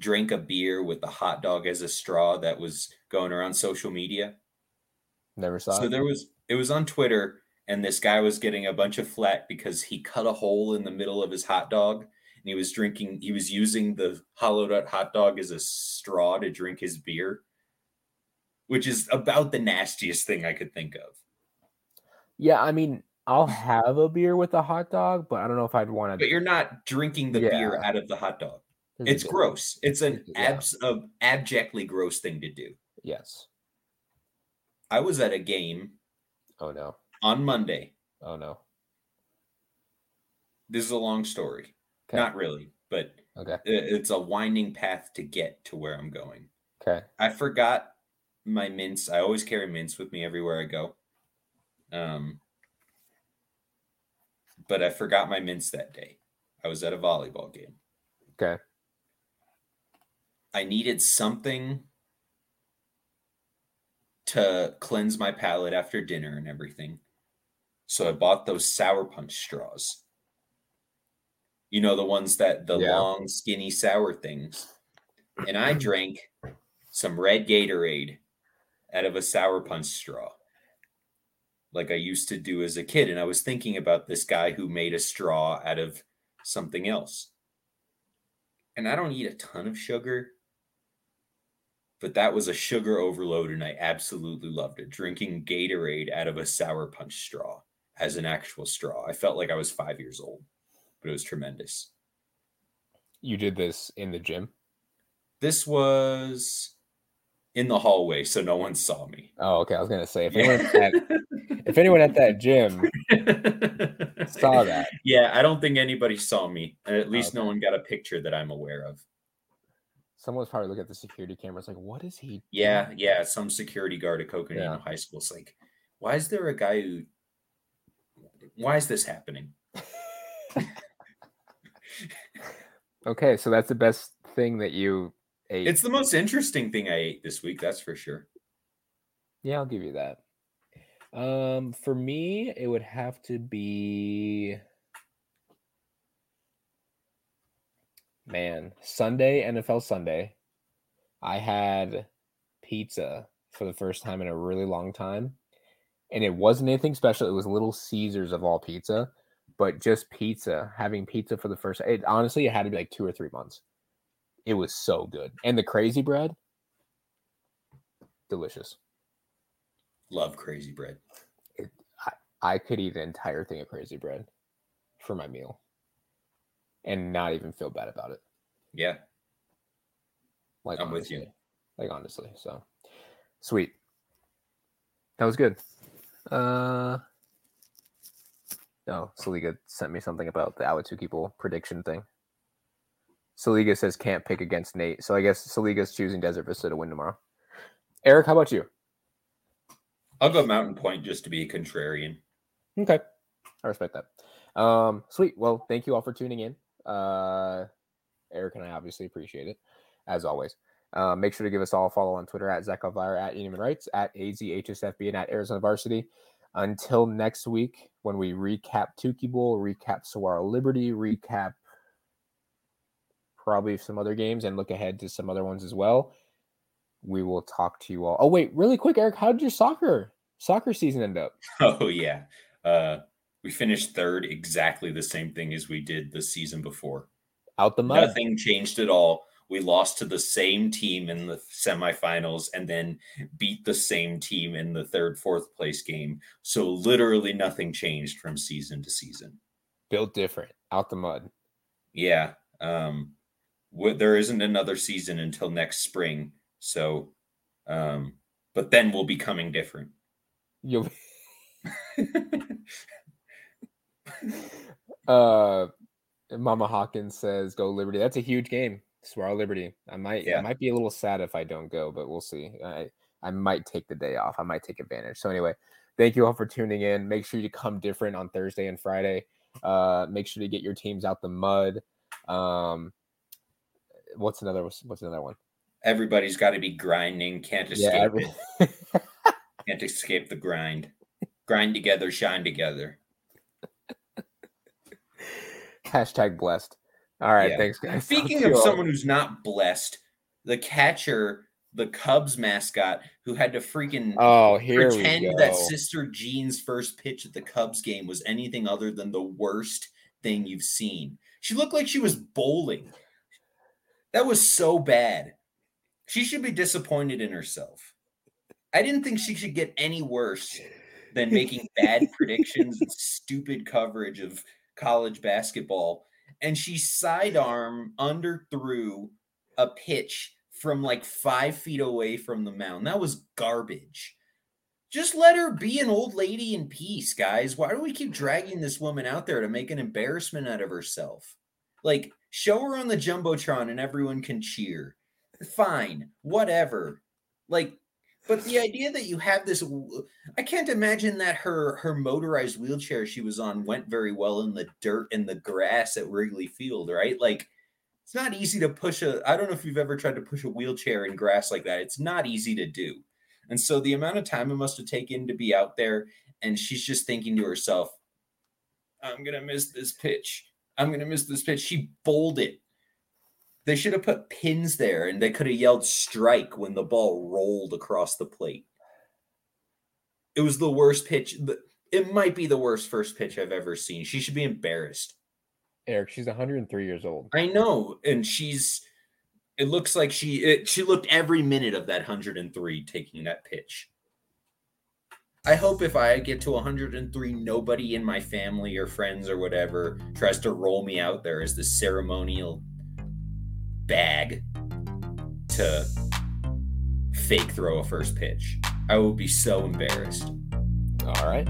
drank a beer with a hot dog as a straw that was going around social media? Never saw. So it. there was. It was on Twitter and this guy was getting a bunch of flack because he cut a hole in the middle of his hot dog and he was drinking he was using the hollowed out hot dog as a straw to drink his beer which is about the nastiest thing i could think of yeah i mean i'll have a beer with a hot dog but i don't know if i'd want to but you're not drinking the yeah. beer out of the hot dog it's gross it's an abs- yeah. abjectly gross thing to do yes i was at a game oh no on Monday. Oh no. This is a long story. Okay. Not really, but okay. It's a winding path to get to where I'm going. Okay. I forgot my mints. I always carry mints with me everywhere I go. Um but I forgot my mints that day. I was at a volleyball game. Okay. I needed something to cleanse my palate after dinner and everything. So I bought those sour punch straws. You know, the ones that the Yeah. long, skinny, sour things. And I [clears throat] drank some red Gatorade out of a sour punch straw, like I used to do as a kid. And I was thinking about this guy who made a straw out of something else. And I don't eat a ton of sugar, but that was a sugar overload, and I absolutely loved it. Drinking Gatorade out of a sour punch straw as an actual straw. I felt like I was five years old, but it was tremendous. You did this in the gym. This was in the hallway, so no one saw me. Oh, okay. I was gonna say if anyone at, if anyone at that gym [laughs] saw that, Yeah, I don't think anybody saw me. Uh, at least no one got a picture that I'm aware of. someone's probably looking at the security cameras like, "What is he?" Yeah, yeah. Some security guard at Coconino Yeah. High School is like, why is there a guy who? Why is this happening? [laughs] Okay, so that's the best thing that you ate. It's the most interesting thing I ate this week. That's for sure. Yeah, I'll give you that. Um, for me, it would have to be man, Sunday, NFL Sunday. I had pizza for the first time in a really long time. And it wasn't anything special. It was Little Caesars of all pizza, but just pizza, having pizza for the first it honestly it had to be like two or three months. It was so good. And the crazy bread, delicious. Love crazy bread. I could eat an entire thing of crazy bread for my meal and not even feel bad about it. Yeah, Like I'm with you. Like honestly. So sweet. That was good. Uh no, Saliga sent me something about the Ahwatukee Bowl prediction thing. Saliga says can't pick against Nate. So I guess Saliga's choosing Desert Vista to win tomorrow. Eric, how about you? I'll go Mountain Point just to be a contrarian. Okay. I respect that. Um, sweet. Well, thank you all for tuning in. Uh, Eric and I obviously appreciate it, as always. Uh, make sure to give us all a follow on Twitter at Zach Alvira, at Human Rights, at AZHSFB, and at Arizona Varsity. Until next week, when we recap Tukey Bowl, recap Saguaro Liberty, recap probably some other games, and look ahead to some other ones as well. We will talk to you all. Oh, wait, really quick, Eric, how did your soccer soccer season end up? [laughs] Oh yeah, uh, we finished third, exactly the same thing as we did the season before. Out the mud. Nothing changed at all. We lost to the same team in the semifinals and then beat the same team in the third, fourth place game. So literally nothing changed from season to season. built different out the mud. Yeah. Um, there isn't another season until next spring. So, um, but then we'll be coming different. You'll [laughs] uh Mama Hawkins says go Liberty. That's a huge game. Swear Liberty. I might Yeah. I might be a little sad if I don't go, but we'll see. I I might take the day off. I might take advantage. So anyway, thank you all for tuning in. Make sure you come different on Thursday and Friday. Uh make sure to get your teams out the mud. Um what's another what's another one? Everybody's got to be grinding. Can't escape Yeah, every- it. Can't escape the grind. Grind together, shine together. hashtag blessed. All right, Yeah. thanks guys. Speaking of someone who's not blessed, the catcher, the Cubs mascot, who had to freaking Oh, here pretend that Sister Jean's first pitch at the Cubs game was anything other than the worst thing you've seen. She looked like she was bowling. That was so bad. She should be disappointed in herself. I didn't think she should get any worse than making [laughs] bad predictions and stupid coverage of college basketball. And she sidearm under threw a pitch from like five feet away from the mound. That was garbage. Just let her be an old lady in peace, guys. Why do we keep dragging this woman out there to make an embarrassment out of herself? Like, show her on the Jumbotron and everyone can cheer. Fine, whatever. Like, but the idea that you have this I can't imagine that her her motorized wheelchair she was on went very well in the dirt and the grass at Wrigley Field, right? Like it's not easy to push a I don't know if you've ever tried to push a wheelchair in grass like that. It's not easy to do. And so the amount of time it must have taken to be out there and she's just thinking to herself, I'm to miss this pitch. I'm to miss this pitch. She bowled it. They should have put pins there and they could have yelled strike when the ball rolled across the plate. It was the worst pitch. It might be the worst first pitch I've ever seen. She should be embarrassed. Eric, she's 103 years old. I know, and she's. It looks like she it, she looked every minute of that 103 taking that pitch. I hope if I get to 103, nobody in my family or friends or whatever tries to roll me out there as the ceremonial bag to fake throw a first pitch. I would be so embarrassed. All right.